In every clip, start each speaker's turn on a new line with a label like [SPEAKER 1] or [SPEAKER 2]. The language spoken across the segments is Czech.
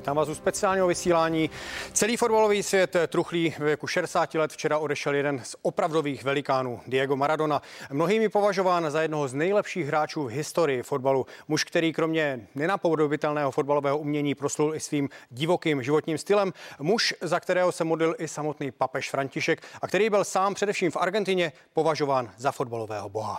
[SPEAKER 1] Vítám vás u speciálního vysílání. Celý fotbalový svět truchlí ve věku 60 let. Včera odešel jeden z opravdových velikánů, Diego Maradona. Mnohými považován za jednoho z nejlepších hráčů v historii fotbalu. Muž, který kromě nenapodobitelného fotbalového umění proslul i svým divokým životním stylem. Muž, za kterého se modlil i samotný papež František a který byl sám především v Argentině považován za fotbalového boha.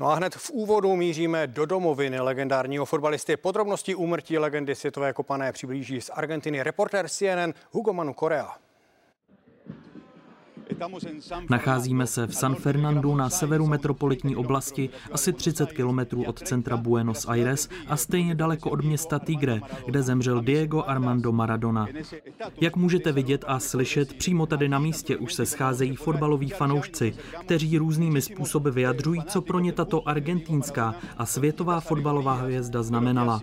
[SPEAKER 1] No a hned v úvodu míříme do domoviny legendárního fotbalisty. Podrobnosti úmrtí legendy světové kopané přiblíží z Argentiny reportér CNN Hugo Manu Korea.
[SPEAKER 2] Nacházíme se v San Fernandu na severu metropolitní oblasti, asi 30 kilometrů od centra Buenos Aires a stejně daleko od města Tigre, kde zemřel Diego Armando Maradona. Jak můžete vidět a slyšet, přímo tady na místě už se scházejí fotbaloví fanoušci, kteří různými způsoby vyjadřují, co pro ně tato argentínská a světová fotbalová hvězda znamenala.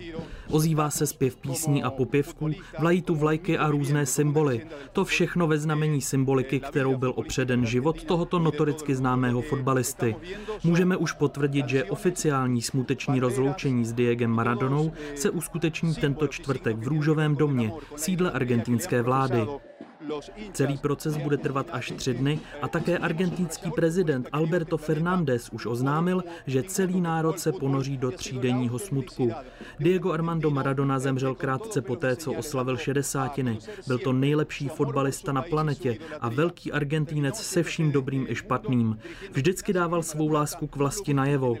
[SPEAKER 2] Ozývá se zpěv písní a popěvků, vlají tu vlajky a různé symboly. To všechno ve znamení symboliky, kterou byl opředen život tohoto notoricky známého fotbalisty. Můžeme už potvrdit, že oficiální smuteční rozloučení s Diegem Maradonou se uskuteční tento čtvrtek v Růžovém domě, sídle argentinské vlády. Celý proces bude trvat až tři dny a také argentinský prezident Alberto Fernández už oznámil, že celý národ se ponoří do třídenního smutku. Diego Armando Maradona zemřel krátce poté, co oslavil šedesátiny. Byl to nejlepší fotbalista na planetě a velký argentínec se vším dobrým i špatným. Vždycky dával svou lásku k vlasti najevo.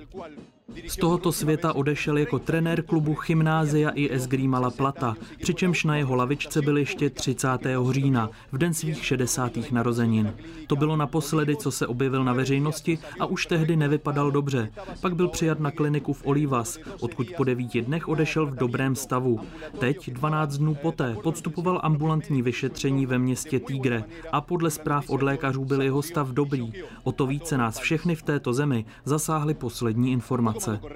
[SPEAKER 2] Z tohoto světa odešel jako trenér klubu Gymnázia i Esgrima La Plata, přičemž na jeho lavičce byl ještě 30. října, v den svých 60. narozenin. To bylo naposledy, co se objevil na veřejnosti a už tehdy nevypadal dobře. Pak byl přijat na kliniku v Olivas, odkud po devíti dnech odešel v dobrém stavu. Teď, 12 dnů poté, podstupoval ambulantní vyšetření ve městě Tigre a podle zpráv od lékařů byl jeho stav dobrý. O to více nás všechny v této zemi zasáhly poslední informace informace.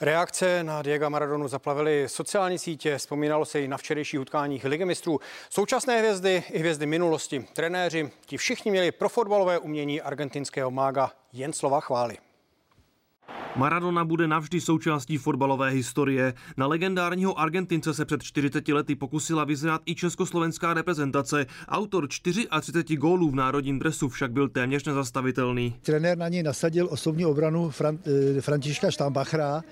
[SPEAKER 1] Reakce na Diego Maradonu zaplavily sociální sítě, vzpomínalo se i na včerejších utkáních ligy mistrů. Současné hvězdy i hvězdy minulosti, trenéři, ti všichni měli pro fotbalové umění argentinského mága jen slova chvály.
[SPEAKER 3] Maradona bude navždy součástí fotbalové historie. Na legendárního Argentince se před 40 lety pokusila vyzrát i československá reprezentace. Autor 34 gólů v národním dresu však byl téměř nezastavitelný.
[SPEAKER 4] Trenér na něj nasadil osobní obranu Fran- eh, Františka Štambachra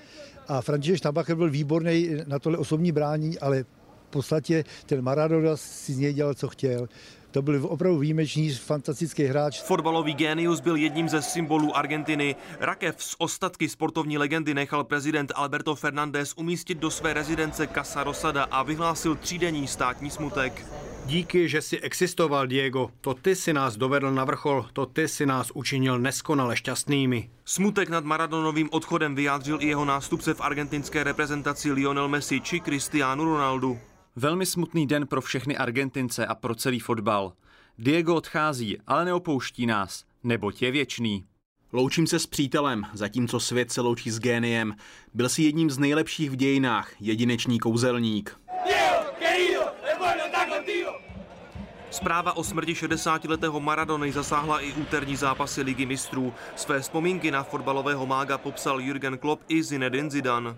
[SPEAKER 4] a František Štambacher byl výborný na tohle osobní brání, ale v podstatě ten Maradona si z něj dělal, co chtěl. To byl opravdu výjimečný, fantastický hráč.
[SPEAKER 3] Fotbalový génius byl jedním ze symbolů Argentiny. Rakev z ostatky sportovní legendy nechal prezident Alberto Fernández umístit do své rezidence Casa Rosada a vyhlásil třídenní státní smutek.
[SPEAKER 1] Díky, že si existoval, Diego. To ty si nás dovedl na vrchol, to ty si nás učinil neskonale šťastnými.
[SPEAKER 3] Smutek nad Maradonovým odchodem vyjádřil i jeho nástupce v argentinské reprezentaci Lionel Messi či Cristiano Ronaldo.
[SPEAKER 5] Velmi smutný den pro všechny Argentince a pro celý fotbal. Diego odchází, ale neopouští nás, neboť je věčný. Loučím se s přítelem, zatímco svět se loučí s géniem. Byl si jedním z nejlepších v dějinách, jedinečný kouzelník.
[SPEAKER 3] Zpráva o smrti 60-letého Maradony zasáhla i úterní zápasy Ligy mistrů. Své vzpomínky na fotbalového mága popsal Jürgen Klopp i Zinedine Zidane.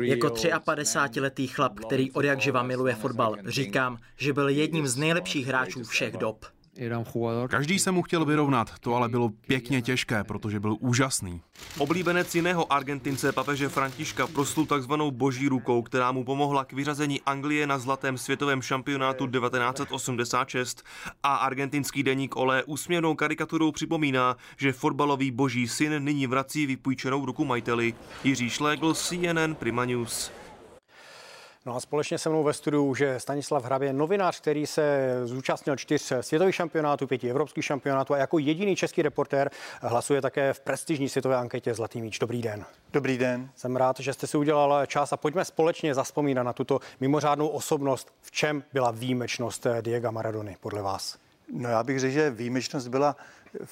[SPEAKER 6] Jako 53-letý chlap, který od jak živa miluje fotbal, říkám, že byl jedním z nejlepších hráčů všech dob.
[SPEAKER 7] Každý se mu chtěl vyrovnat, to ale bylo pěkně těžké, protože byl úžasný.
[SPEAKER 3] Oblíbenec jiného Argentince papeže Františka proslul takzvanou boží rukou, která mu pomohla k vyřazení Anglie na zlatém světovém šampionátu 1986 a argentinský deník Olé úsměvnou karikaturou připomíná, že fotbalový boží syn nyní vrací vypůjčenou ruku majiteli. Jiří Šlégl, CNN Prima News.
[SPEAKER 1] No a společně se mnou ve studiu že Stanislav Hrabě, novinář, který se zúčastnil čtyř světových šampionátů, pěti evropských šampionátů a jako jediný český reportér hlasuje také v prestižní světové anketě Zlatý míč. Dobrý den.
[SPEAKER 8] Dobrý den.
[SPEAKER 1] Jsem rád, že jste si udělal čas a pojďme společně zaspomínat na tuto mimořádnou osobnost. V čem byla výjimečnost Diego Maradony podle vás?
[SPEAKER 8] No já bych řekl, že výjimečnost byla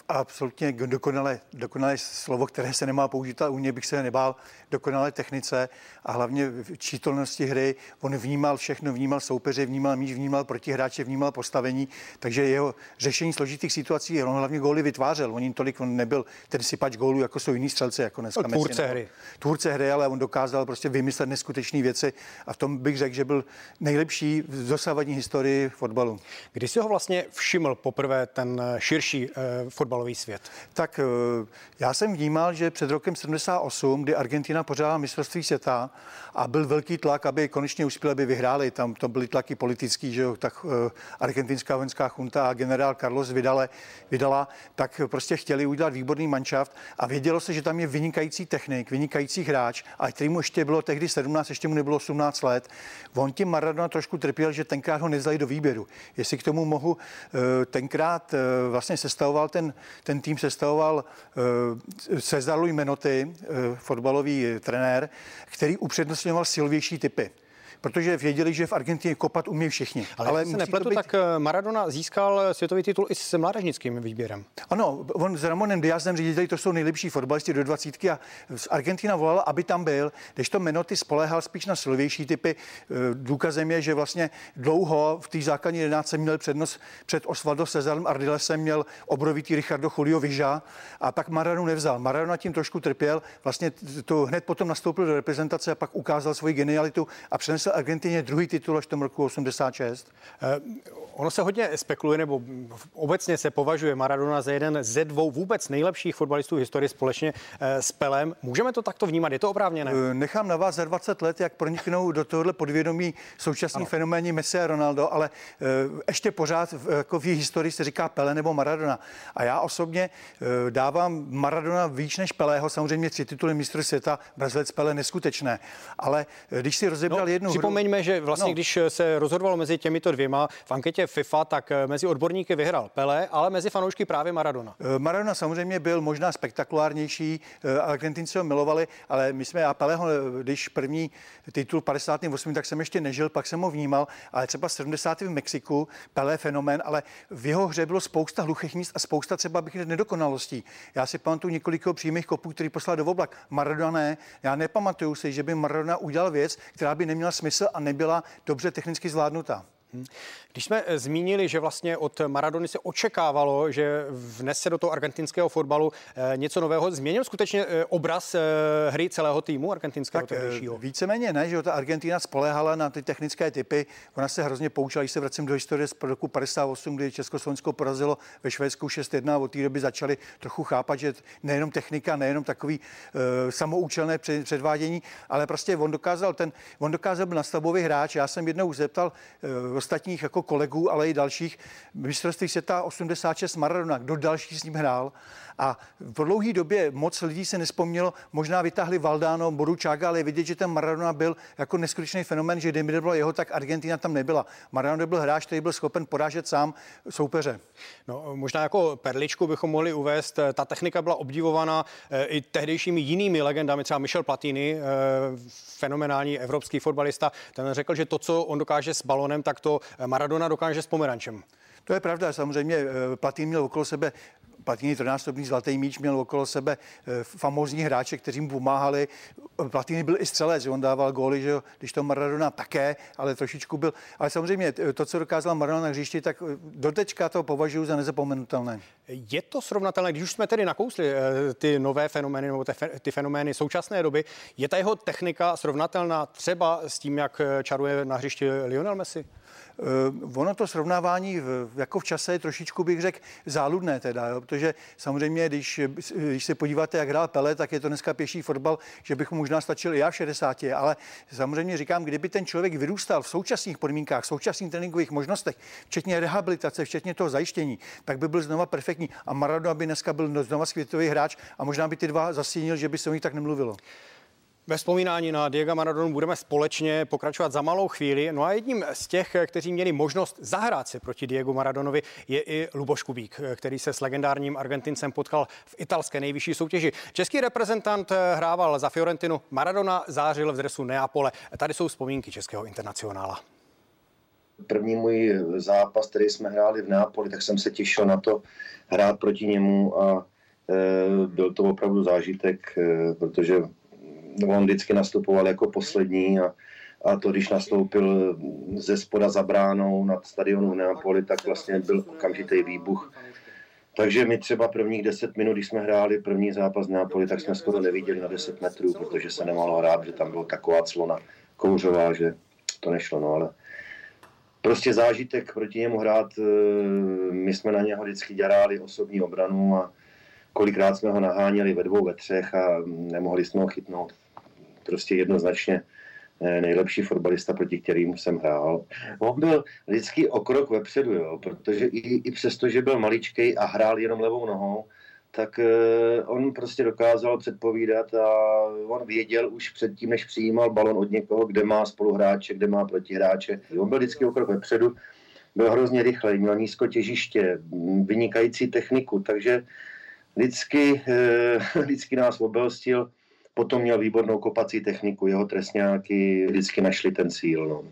[SPEAKER 9] absolutně dokonale, dokonale slovo, které se nemá použít, ale u něj bych se nebál, dokonale technice a hlavně v čítelnosti hry. On vnímal všechno, vnímal soupeře, vnímal míč, vnímal protihráče, vnímal postavení, takže jeho řešení složitých situací, on hlavně góly vytvářel. On jim tolik on nebyl ten sypač gólů, jako jsou jiní střelci, jako dneska.
[SPEAKER 1] No, tvůrce hry.
[SPEAKER 9] Tvůrce hry, ale on dokázal prostě vymyslet neskutečné věci a v tom bych řekl, že byl nejlepší v dosavadní historii fotbalu.
[SPEAKER 1] Kdy si ho vlastně všiml poprvé ten širší eh, fotbalový svět?
[SPEAKER 9] Tak eh, já jsem vnímal, že před rokem 78, kdy Argentina pořádala mistrovství světa a byl velký tlak, aby konečně uspěli, aby vyhráli, tam to byly tlaky politický, že jo, tak eh, argentinská vojenská junta a generál Carlos vydale, vydala, tak prostě chtěli udělat výborný manšaft a vědělo se, že tam je vynikající technik, vynikající hráč, a který mu ještě bylo tehdy 17, ještě mu nebylo 18 let. On tím Maradona trošku trpěl, že tenkrát ho nezali do výběru. Jestli k tomu mohu, eh, tenkrát vlastně sestavoval ten, ten tým sestavoval Cezar Luis Menotti, fotbalový trenér, který upřednostňoval silvější typy protože věděli, že v Argentině kopat umí všichni.
[SPEAKER 1] Ale, Ale se nepletu, být... tak eh, Maradona získal světový titul i s mládežnickým výběrem.
[SPEAKER 9] Ano, on s Ramonem Diazem řediteli, to jsou nejlepší fotbalisti do dvacítky a z Argentina volala, aby tam byl, když to Menotti spolehal spíš na silvější typy. Eh, důkazem je, že vlastně dlouho v té základní jedenáctce měl přednost před Osvaldo Cezarem Ardilesem, měl obrovitý Richardo Julio Viža a tak Maradonu nevzal. Maradona tím trošku trpěl, vlastně to hned potom nastoupil do reprezentace a pak ukázal svoji genialitu a přenesl Argentině druhý titul až v tom roku 86.
[SPEAKER 1] Ono se hodně spekuluje, nebo obecně se považuje Maradona za jeden ze dvou vůbec nejlepších fotbalistů v historii společně eh, s Pelem. Můžeme to takto vnímat? Je to oprávněné?
[SPEAKER 9] Eh, nechám na vás za 20 let, jak proniknou do tohohle podvědomí současní fenomény Messi a Ronaldo, ale eh, ještě pořád jako v historii se říká Pele nebo Maradona. A já osobně dávám Maradona víc než Pelého, samozřejmě tři tituly mistr světa, Brazilec Pele neskutečné. Ale když si rozebral no, jednu
[SPEAKER 1] Připomeňme, že vlastně, no. když se rozhodovalo mezi těmito dvěma v anketě FIFA, tak eh, mezi odborníky vyhrál Pele, ale mezi fanoušky právě Maradona.
[SPEAKER 9] Eh, Maradona samozřejmě byl možná spektakulárnější, eh, Argentinci ho milovali, ale my jsme a Peleho, když první titul 58, tak jsem ještě nežil, pak jsem ho vnímal, ale třeba 70. v Mexiku, Pele fenomén, ale v jeho hře bylo spousta hluchých míst a spousta třeba bych nedokonalostí. Já si pamatuju několik přímých kopů, který poslal do oblak. Maradona ne, já nepamatuju si, že by Maradona udělal věc, která by neměla smysl a nebyla dobře technicky zvládnutá.
[SPEAKER 1] Když jsme eh, zmínili, že vlastně od Maradony se očekávalo, že vnese do toho argentinského fotbalu eh, něco nového, změnil skutečně eh, obraz hry celého týmu argentinského tak,
[SPEAKER 9] Víceméně ne, že ta Argentina spolehala na ty technické typy. Ona se hrozně poučila, když se vracím do historie z roku 58, kdy Československo porazilo ve Švédsku 6-1 a od té doby začali trochu chápat, že nejenom technika, nejenom takový uh, samoučelné předvádění, ale prostě on dokázal ten, on dokázal byl nastavbový hráč. Já jsem jednou zeptal uh, ostatních jako kolegů, ale i dalších. Mistrovství světa 86 Maradona, kdo další s ním hrál. A po dlouhé době moc lidí se nespomnělo, možná vytáhli Valdano, Boručága, ale je vidět, že ten Maradona byl jako neskutečný fenomen, že kdyby nebylo jeho, tak Argentina tam nebyla. Maradona byl hráč, který byl schopen porážet sám soupeře.
[SPEAKER 1] No, možná jako perličku bychom mohli uvést, ta technika byla obdivovaná eh, i tehdejšími jinými legendami, třeba Michel Platini, eh, fenomenální evropský fotbalista, ten řekl, že to, co on dokáže s balonem, tak to Maradona dokáže s pomerančem.
[SPEAKER 9] To je pravda, samozřejmě Platin měl okolo sebe Platini trojnásobný zlatý míč měl okolo sebe eh, famózní hráče, kteří mu pomáhali. Platini byl i střelec, on dával góly, že když to Maradona také, ale trošičku byl. Ale samozřejmě to, co dokázal Maradona na hřišti, tak eh, dotečka to považuji za nezapomenutelné.
[SPEAKER 1] Je to srovnatelné, když už jsme tedy nakousli eh, ty nové fenomény nebo ty fenomény současné doby, je ta jeho technika srovnatelná třeba s tím, jak čaruje na hřišti Lionel Messi?
[SPEAKER 9] Uh, ono to srovnávání v, jako v čase je trošičku, bych řekl, záludné teda, jo, protože samozřejmě, když, když se podíváte, jak hrál Pele, tak je to dneska pěší fotbal, že bych mu možná stačil i já v 60, ale samozřejmě říkám, kdyby ten člověk vyrůstal v současných podmínkách, v současných tréninkových možnostech, včetně rehabilitace, včetně toho zajištění, tak by byl znova perfektní. A Maradona by dneska byl znova světový hráč a možná by ty dva zasínil, že by se o nich tak nemluvilo.
[SPEAKER 1] Ve vzpomínání na Diego Maradonu budeme společně pokračovat za malou chvíli. No a jedním z těch, kteří měli možnost zahrát se proti Diego Maradonovi, je i Luboš Kubík, který se s legendárním Argentincem potkal v italské nejvyšší soutěži. Český reprezentant hrával za Fiorentinu, Maradona zářil v dresu Neapole. Tady jsou vzpomínky českého internacionála.
[SPEAKER 8] První můj zápas, který jsme hráli v Nápoli, tak jsem se těšil na to hrát proti němu a e, byl to opravdu zážitek, e, on vždycky nastupoval jako poslední a, a to, když nastoupil ze spoda za bránou nad stadionu Neapoli, tak vlastně byl okamžitý výbuch. Takže my třeba prvních 10 minut, když jsme hráli první zápas Neapoli, tak jsme skoro neviděli na 10 metrů, protože se nemohlo hrát, že tam byla taková clona kouřová, že to nešlo, no ale prostě zážitek proti němu hrát, eh, my jsme na něho vždycky dělali osobní obranu a kolikrát jsme ho naháněli ve dvou, ve třech a nemohli jsme ho chytnout. Prostě jednoznačně eh, nejlepší fotbalista, proti kterým jsem hrál. On byl vždycky o krok vepředu, jo, protože i, i přesto, že byl maličkej a hrál jenom levou nohou, tak uh, on prostě dokázal předpovídat a on věděl už předtím, než přijímal balon od někoho, kde má spoluhráče, kde má protihráče. On byl vždycky o krok vepředu, byl hrozně rychlej, měl nízko těžiště, vynikající techniku, takže vždycky, uh, vždycky nás obelstil. Potom měl výbornou kopací techniku, jeho trestňáky vždycky našli ten cíl. No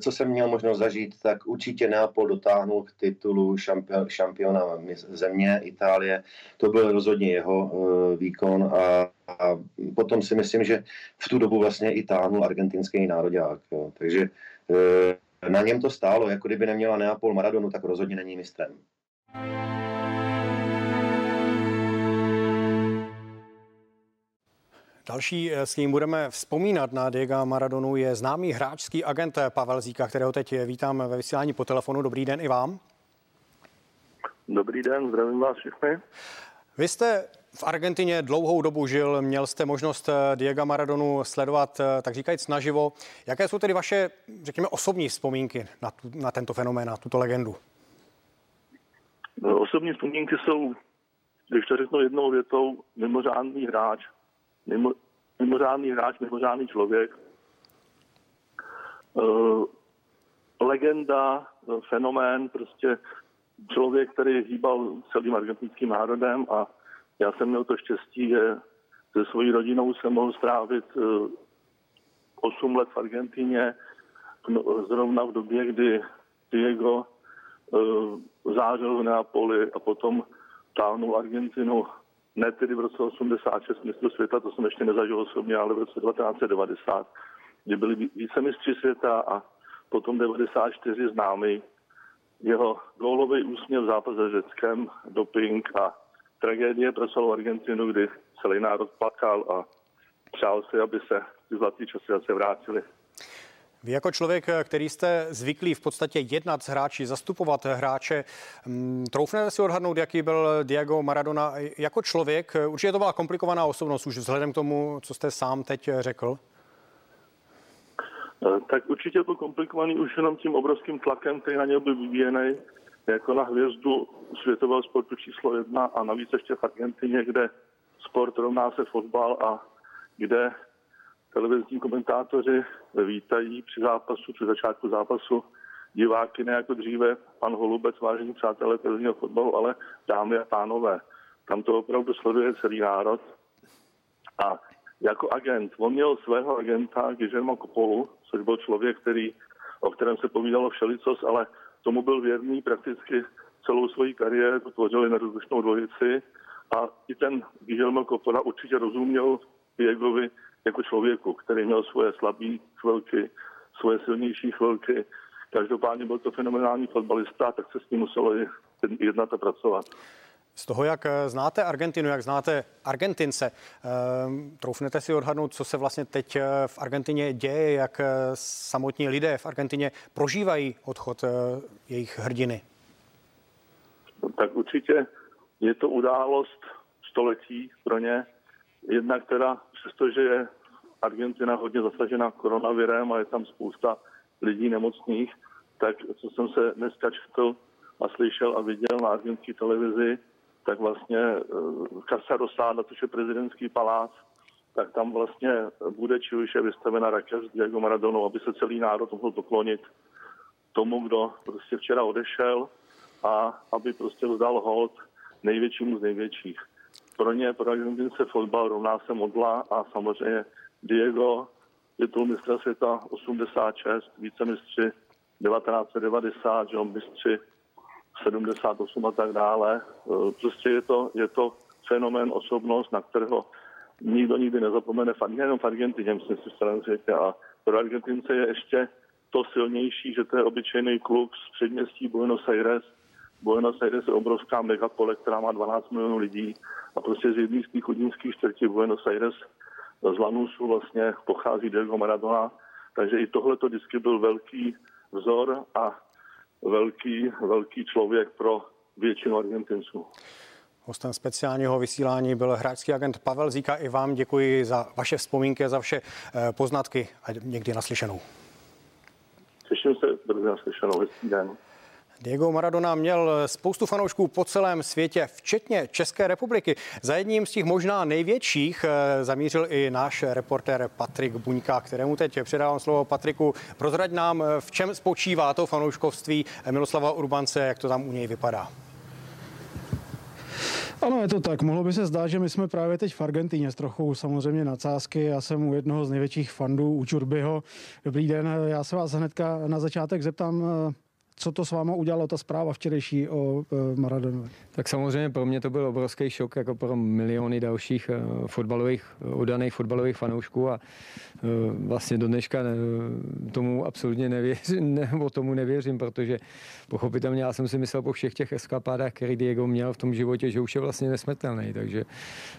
[SPEAKER 8] co jsem měl možnost zažít, tak určitě Neapol dotáhnul k titulu šampion, šampiona země Itálie. To byl rozhodně jeho uh, výkon a, a potom si myslím, že v tu dobu vlastně i táhnul argentinský národák. Jo. Takže uh, na něm to stálo, jako kdyby neměla Neapol Maradonu, tak rozhodně není mistrem.
[SPEAKER 1] Další, eh, s ním budeme vzpomínat na Diego Maradonu, je známý hráčský agent Pavel Zíka, kterého teď vítám ve vysílání po telefonu. Dobrý den i vám.
[SPEAKER 10] Dobrý den, zdravím vás všechny.
[SPEAKER 1] Vy jste v Argentině dlouhou dobu žil, měl jste možnost eh, Diego Maradonu sledovat, eh, tak říkajíc, naživo. Jaké jsou tedy vaše, řekněme, osobní vzpomínky na, tu, na tento fenomén, na tuto legendu?
[SPEAKER 10] No, osobní vzpomínky jsou, když to řeknu jednou větou, mimořádný hráč, mimo, mimořádný hráč, mimořádný člověk. Uh, legenda, uh, fenomén, prostě člověk, který hýbal celým argentinským národem a já jsem měl to štěstí, že se svojí rodinou jsem mohl strávit uh, 8 let v Argentině, no, zrovna v době, kdy Diego zářil v Neapoli a potom táhnul Argentinu ne tedy v roce 86 mistru světa, to jsem ještě nezažil osobně, ale v roce 1990, kdy byli více mistři světa a potom 94 známý. Jeho gólový úsměv v zápase s Řeckem, doping a tragédie pro celou Argentinu, kdy celý národ plakal a přál si, aby se ty zlatý časy zase vrátily.
[SPEAKER 1] Vy jako člověk, který jste zvyklý v podstatě jednat s hráči, zastupovat hráče, mm, troufnete si odhadnout, jaký byl Diego Maradona jako člověk? Určitě to byla komplikovaná osobnost už vzhledem k tomu, co jste sám teď řekl.
[SPEAKER 10] Eh, tak určitě to komplikovaný už jenom tím obrovským tlakem, který na něj byl vyvíjený jako na hvězdu světového sportu číslo jedna a navíc ještě v Argentině, kde sport rovná se fotbal a kde televizní komentátoři vítají při zápasu, při začátku zápasu diváky ne jako dříve, pan Holubec, vážení přátelé televizního fotbalu, ale dámy a pánové. Tam to opravdu sleduje celý národ. A jako agent, on měl svého agenta Guillermo Copolu, což byl člověk, který, o kterém se povídalo všelicos, ale tomu byl věrný prakticky celou svoji kariéru, tvořili nerozlučnou dvojici a i ten Guillermo Coppola určitě rozuměl Diegovi jako člověku, který měl svoje slabé chvilky, svoje silnější chvilky. Každopádně byl to fenomenální fotbalista, tak se s ním muselo jednat a pracovat.
[SPEAKER 1] Z toho, jak eh, znáte Argentinu, jak znáte Argentince, ehm, troufnete si odhadnout, co se vlastně teď eh, v Argentině děje, jak eh, samotní lidé v Argentině prožívají odchod jejich hrdiny?
[SPEAKER 10] Tak určitě je to událost století pro ně. Jednak teda, přestože je Argentina hodně zasažena koronavirem a je tam spousta lidí nemocných, tak co jsem se dneska četl a slyšel a viděl na argentinské televizi, tak vlastně uh, Casa Rosada, což je prezidentský palác, tak tam vlastně bude či už je vystavena rakev s Diego Maradonou, aby se celý národ mohl poklonit tomu, kdo prostě včera odešel a aby prostě dodal hold největšímu z největších. Pro ně, pro Argentince fotbal rovná se modla a samozřejmě Diego, titul mistra světa 86, více mistři 1990, že mistři 78 a tak dále. Eh, prostě je to, je to fenomén, osobnost, na kterého nikdo nikdy nezapomene, nejenom v Argentině, myslím si, že a pro Argentince je ještě to silnější, že to je obyčejný kluk z předměstí Buenos Aires. Buenos Aires je obrovská megapole, která má 12 milionů lidí a prostě z jedných z těch chudinských čtvrtí Buenos Aires z Lanusu vlastně pochází Diego Maradona, takže i tohle to vždycky byl velký vzor a velký, velký člověk pro většinu Argentinců.
[SPEAKER 1] Hostem speciálního vysílání byl hráčský agent Pavel Zíka. I vám děkuji za vaše vzpomínky, za vaše eh, poznatky a někdy naslyšenou.
[SPEAKER 10] Těším se brzy naslyšenou. Hezký den.
[SPEAKER 1] Diego Maradona měl spoustu fanoušků po celém světě, včetně České republiky. Za jedním z těch možná největších eh, zamířil i náš reportér Patrik Buňka, kterému teď předávám slovo. Patriku, prozrať nám, eh, v čem spočívá to fanouškovství Miloslava Urbance, jak to tam u něj vypadá.
[SPEAKER 11] Ano, je to tak. Mohlo by se zdát, že my jsme právě teď v Argentině s trochu samozřejmě nadsázky. Já jsem u jednoho z největších fandů, u Čurbyho. Dobrý den, já se vás hnedka na začátek zeptám, eh, co to s váma udělalo, ta zpráva včerejší o e, Maradonovi?
[SPEAKER 12] Tak samozřejmě pro mě to byl obrovský šok, jako pro miliony dalších e, fotbalových, udaných fotbalových fanoušků a e, vlastně do dneška tomu absolutně nevěřím, nebo tomu nevěřím, protože pochopitelně já jsem si myslel po všech těch eskapádách, který Diego měl v tom životě, že už je vlastně nesmrtelný, takže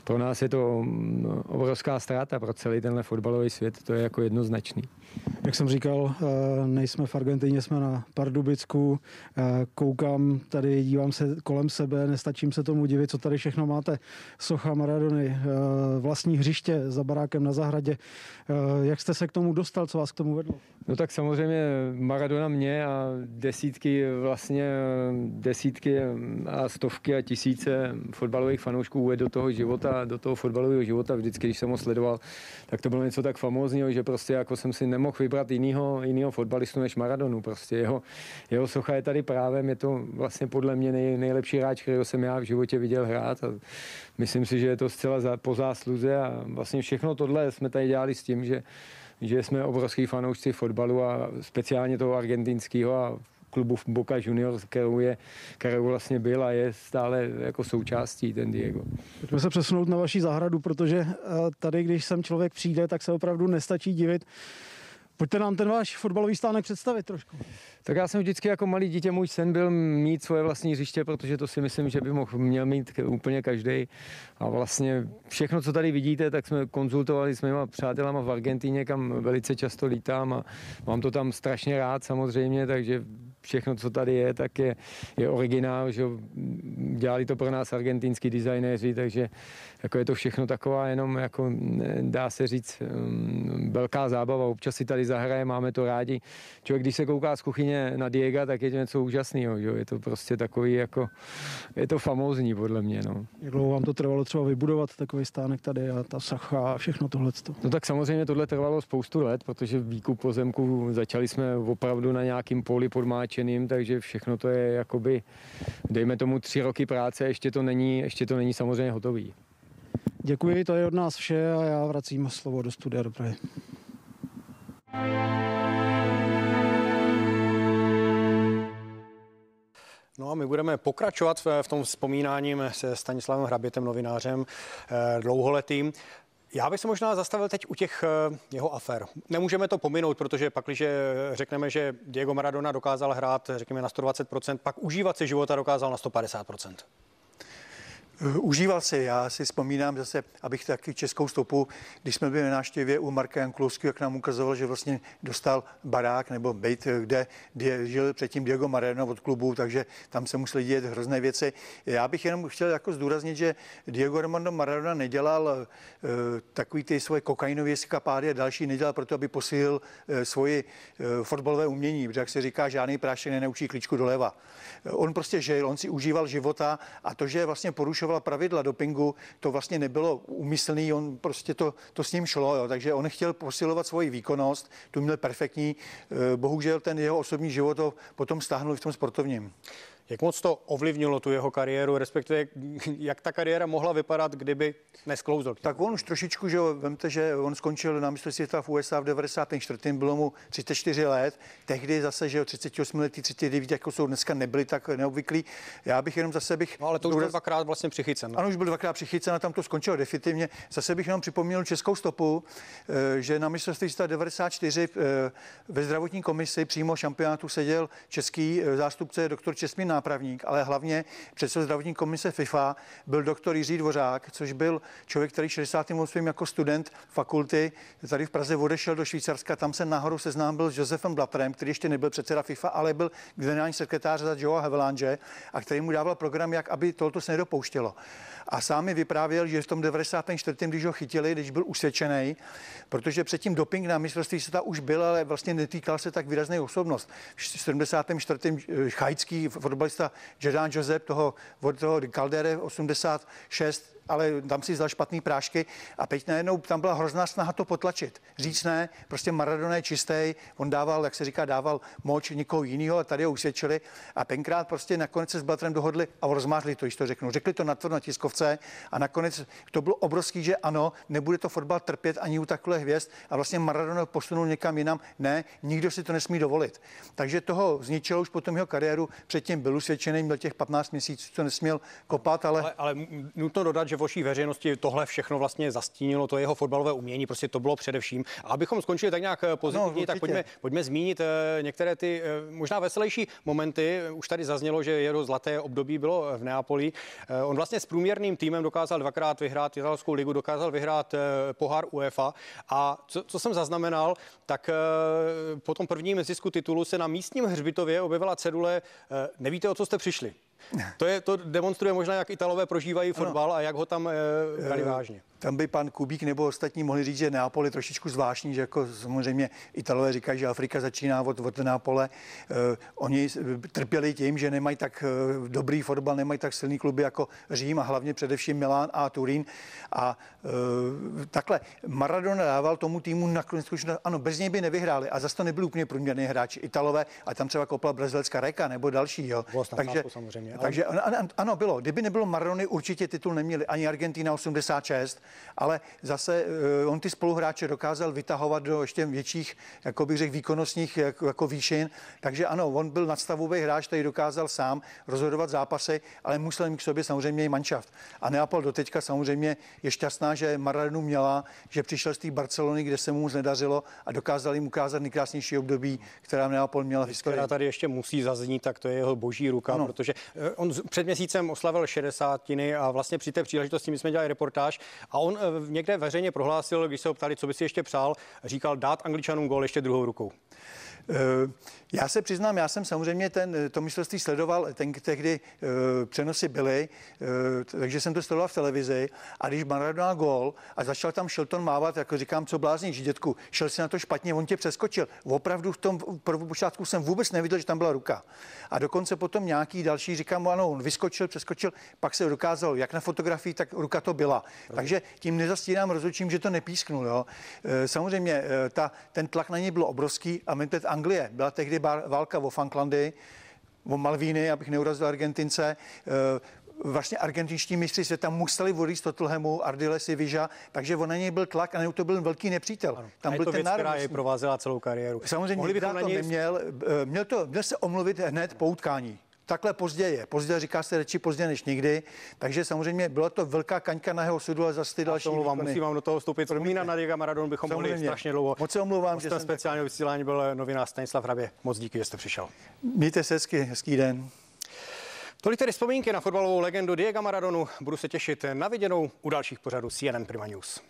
[SPEAKER 12] pro nás je to mm, obrovská ztráta pro celý tenhle fotbalový svět, to je jako jednoznačný.
[SPEAKER 11] Jak jsem říkal, nejsme v Argentině, jsme na Pardubic Česku. Koukám tady, dívám se kolem sebe, nestačím se tomu divit, co tady všechno máte. Socha Maradony, eh, vlastní hřiště za barákem na zahradě. Eh, jak jste se k tomu dostal, co vás k tomu vedlo?
[SPEAKER 12] No tak samozřejmě Maradona mě a desítky vlastně desítky a stovky a tisíce fotbalových fanoušků uvedl do toho života, do toho fotbalového života. Vždycky, když jsem ho sledoval, tak to bylo něco tak famózního, že prostě jako jsem si nemohl vybrat jinýho, jinýho fotbalistu než Maradonu. Prostě jeho, jeho socha je tady právem, je to vlastně podle mě nej, nejlepší hráč, kterého jsem já v životě viděl hrát a myslím si, že je to zcela za, po zásluze a vlastně všechno tohle jsme tady dělali s tím, že, že jsme obrovský fanoušci fotbalu a speciálně toho argentinského a klubu Boca Juniors, kterou, je, kterou vlastně byl a je stále jako součástí ten Diego.
[SPEAKER 11] Pojďme se přesunout na vaši zahradu, protože eh, tady, když sem člověk přijde, tak se opravdu nestačí divit Pojďte nám ten váš fotbalový stánek představit trošku.
[SPEAKER 12] Tak já jsem vždycky jako malý dítě, můj sen byl mít svoje vlastní hřiště, protože to si myslím, že by mohl měl mít úplně každý. A vlastně všechno, co tady vidíte, tak jsme konzultovali s mýma přátelama v Argentíně, kam velice často lítám a mám to tam strašně rád samozřejmě, takže všechno, co tady je, tak je, je originál, že dělali to pro nás argentinský designéři, takže jako je to všechno taková jenom, jako dá se říct, um, velká zábava. Občas si tady zahraje, máme to rádi. Člověk, když se kouká z kuchyně na Diega, tak je to něco úžasného, je to prostě takový jako, je to famózní podle mě. No.
[SPEAKER 11] Jak dlouho vám to trvalo třeba vybudovat takový stánek tady a ta sacha a všechno tohle?
[SPEAKER 12] No tak samozřejmě tohle trvalo spoustu let, protože výkup pozemku začali jsme opravdu na nějakým poli podmáčeným, takže všechno to je jakoby, dejme tomu tři roky práce, ještě to není, ještě to není samozřejmě hotový.
[SPEAKER 11] Děkuji, to je od nás vše a já vracím slovo do studia do Prahy.
[SPEAKER 1] No a my budeme pokračovat v tom vzpomínáním se Stanislavem Hrabětem, novinářem eh, dlouholetým. Já bych se možná zastavil teď u těch eh, jeho afér. Nemůžeme to pominout, protože pak, když řekneme, že Diego Maradona dokázal hrát, řekněme, na 120%, pak užívat si života dokázal na 150%.
[SPEAKER 9] Eh, užíval si. Já si vzpomínám zase, abych taky českou stopu, když jsme byli na návštěvě u Marka Jankulovského, jak nám ukazoval, že vlastně dostal barák nebo byt, kde, kde žil předtím Diego Mareno od klubu, takže tam se museli dělat hrozné věci. Já bych jenom chtěl jako zdůraznit, že Diego Armando Maradona nedělal uh, takový ty svoje kokainové skapády a další nedělal proto, aby posílil uh, svoji uh, fotbalové umění, protože jak se říká, žádný prášek nenaučí klíčku doleva. On prostě žil, on si užíval života a to, že vlastně porušoval porušoval pravidla dopingu, to vlastně nebylo úmyslný, on prostě to, to s ním šlo, jo. takže on chtěl posilovat svoji výkonnost, tu měl perfektní, eh, bohužel ten jeho osobní život to potom stáhnul v tom sportovním.
[SPEAKER 1] Jak moc to ovlivnilo tu jeho kariéru, respektive jak ta kariéra mohla vypadat, kdyby nesklouzl?
[SPEAKER 9] Tak on už trošičku, že vemte, že on skončil na mistrovství světa v USA v 94. bylo mu 34 let, tehdy zase, že 38 letý, 39, jako jsou dneska nebyli tak neobvyklí. Já bych jenom zase bych...
[SPEAKER 1] No, ale to už byl dvakrát vlastně přichycen.
[SPEAKER 9] Ano, už byl dvakrát přichycen a tam to skončilo definitivně. Zase bych jenom připomněl českou stopu, eh, že na mistrovství světa 94 eh, ve zdravotní komisi přímo šampionátu seděl český eh, zástupce doktor Česmín Nápravník, ale hlavně předseda zdravotní komise FIFA byl doktor Jiří Dvořák, což byl člověk, který 68. jako student fakulty tady v Praze odešel do Švýcarska, tam se nahoru seznámil s Josefem Blatterem, který ještě nebyl předseda FIFA, ale byl generální sekretář za Joe Havelange a který mu dával program, jak aby tohoto se nedopouštělo. A sám mi vyprávěl, že v tom 94. když ho chytili, když byl usvědčený, protože předtím doping na mistrovství světa už byl, ale vlastně netýkal se tak výrazný osobnost. V 74. Eh, chajský fotbalista Jordan Josep, toho, od toho Caldere 86, ale tam si zdal špatný prášky a teď najednou tam byla hrozná snaha to potlačit. Říct ne, prostě Maradona je čistý, on dával, jak se říká, dával moč někoho jiného, a tady ho usvědčili a tenkrát prostě nakonec se s Blatrem dohodli a rozmářli to, když to řeknu. Řekli to na to na tiskovce a nakonec to bylo obrovský, že ano, nebude to fotbal trpět ani u takhle hvězd a vlastně Maradona posunul někam jinam. Ne, nikdo si to nesmí dovolit. Takže toho zničilo už potom jeho kariéru, předtím byl usvědčený, měl těch 15 měsíců, co nesměl kopat, ale...
[SPEAKER 1] ale... Ale nutno dodat, že v oší veřejnosti tohle všechno vlastně zastínilo, to jeho fotbalové umění, prostě to bylo především. A abychom skončili tak nějak eh, pozitivně, no, tak pojďme, pojďme zmínit eh, některé ty eh, možná veselější momenty. Už tady zaznělo, že jeho zlaté období bylo v Neapoli. On vlastně s průměrným týmem dokázal dvakrát vyhrát italskou ligu, dokázal vyhrát pohár UEFA a co, co jsem zaznamenal, tak po tom prvním zisku titulu se na místním hřbitově objevila cedule Nevíte, o co jste přišli? To, je, to demonstruje možná, jak Italové prožívají fotbal a jak ho tam e, brali vážně.
[SPEAKER 9] Tam by pan Kubík nebo ostatní mohli říct, že Neapol je trošičku zvláštní, že jako samozřejmě Italové říkají, že Afrika začíná od, od Neapole. E, oni trpěli tím, že nemají tak e, dobrý fotbal, nemají tak silný kluby jako Řím a hlavně především Milán a Turín. A e, takhle Maradona dával tomu týmu nakonec, ano, bez něj by nevyhráli a zase to nebyl úplně průměrný hráč Italové a tam třeba kopla brazilská Reka nebo další. Jo.
[SPEAKER 1] Takže, samozřejmě.
[SPEAKER 9] takže ano, ano, bylo. Kdyby nebylo Maradony, určitě titul neměli ani Argentina 86, ale zase eh, on ty spoluhráče dokázal vytahovat do ještě větších, jako bych řekl, výkonnostních jako, jako výšin. Takže ano, on byl nadstavový hráč, který dokázal sám rozhodovat zápasy, ale musel mít k sobě samozřejmě i manšaft. A Neapol doteďka samozřejmě je šťastná, že Maradonu měla, že přišel z té Barcelony, kde se mu moc nedařilo a dokázal jim ukázat nejkrásnější období, která Neapol měla v historii.
[SPEAKER 1] Která tady ještě musí zaznít, tak to je jeho boží ruka, ano. protože eh, on před měsícem oslavil 60 a vlastně při té příležitosti my jsme dělali reportáž a a on eh, někde veřejně prohlásil, když se ho ptali, co by si ještě přál, říkal dát angličanům gól ještě druhou rukou.
[SPEAKER 9] Já se přiznám, já jsem samozřejmě ten, eh, to mistrovství sledoval, ten, tehdy uh, přenosy byly, uh, takže jsem to sledoval v televizi a když Maradona gol a začal tam Shelton mávat, jako říkám, co blázníš, dětku, šel si na to špatně, on tě přeskočil. Opravdu v tom počátku jsem vůbec neviděl, že tam byla ruka. A dokonce potom nějaký další, říkám mu, ano, on vyskočil, přeskočil, pak se dokázal, jak na fotografii, tak ruka to byla. Takže tím nezastírám rozhodčím, že to nepísknul. Jo. Samozřejmě ta, ten tlak na něj byl obrovský a my Anglie. Byla tehdy válka o Falklandy, o Malvíny, abych neurazil Argentince. Eh, vlastně argentinští mistři světa museli vodit Tottenhamu, Ardile Sivija, takže on na něj byl tlak a to byl velký nepřítel.
[SPEAKER 1] Ano. Tam byl ten věc, která je provázela celou kariéru.
[SPEAKER 9] Samozřejmě Mohli by to něj... neměl, eh, měl, to, měl se omluvit hned po utkání takhle pozdě je. Pozdě říká se reči pozdě než nikdy, takže samozřejmě byla to velká kaňka na jeho sudu, ale zase ty další.
[SPEAKER 1] Omlouvám, musím vám do toho vstoupit. Vzpomínat na Diego Maradonu bychom samozřejmě. mohli strašně dlouho.
[SPEAKER 9] Moc se omlouvám,
[SPEAKER 1] že speciální vysílání byl novinář Stanislav Hrabě. Moc díky, že jste přišel.
[SPEAKER 9] Mějte se hezky, hezký den.
[SPEAKER 1] Tolik tedy vzpomínky na fotbalovou legendu Diego Maradonu. Budu se těšit na viděnou u dalších pořadů CNN Prima News.